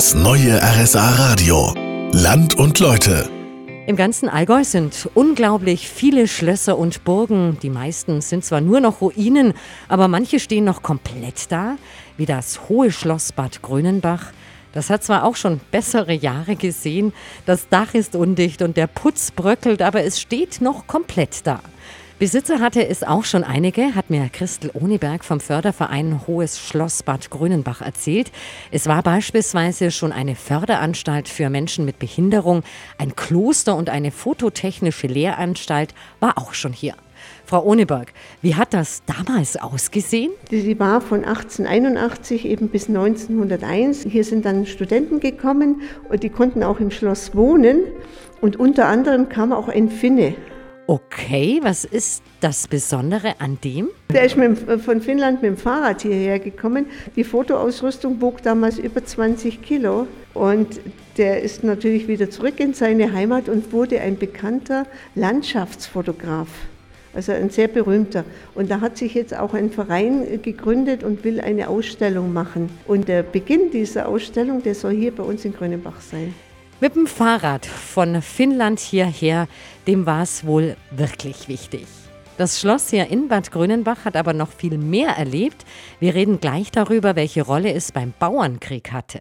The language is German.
Das neue RSA Radio. Land und Leute. Im ganzen Allgäu sind unglaublich viele Schlösser und Burgen. Die meisten sind zwar nur noch Ruinen, aber manche stehen noch komplett da, wie das Hohe Schloss Bad Grönenbach. Das hat zwar auch schon bessere Jahre gesehen, das Dach ist undicht und der Putz bröckelt, aber es steht noch komplett da. Besitzer hatte es auch schon einige, hat mir Christel Ohneberg vom Förderverein Hohes Schloss Bad Grönenbach erzählt. Es war beispielsweise schon eine Förderanstalt für Menschen mit Behinderung, ein Kloster und eine fototechnische Lehranstalt war auch schon hier. Frau Ohneberg, wie hat das damals ausgesehen? Die war von 1881 eben bis 1901. Hier sind dann Studenten gekommen und die konnten auch im Schloss wohnen. Und unter anderem kam auch ein Finne. Okay, was ist das Besondere an dem? Der ist mit, von Finnland mit dem Fahrrad hierher gekommen. Die Fotoausrüstung wog damals über 20 Kilo. Und der ist natürlich wieder zurück in seine Heimat und wurde ein bekannter Landschaftsfotograf. Also ein sehr berühmter. Und da hat sich jetzt auch ein Verein gegründet und will eine Ausstellung machen. Und der Beginn dieser Ausstellung, der soll hier bei uns in Grönenbach sein. Mit dem Fahrrad von Finnland hierher, dem war es wohl wirklich wichtig. Das Schloss hier in Bad Grönenbach hat aber noch viel mehr erlebt. Wir reden gleich darüber, welche Rolle es beim Bauernkrieg hatte.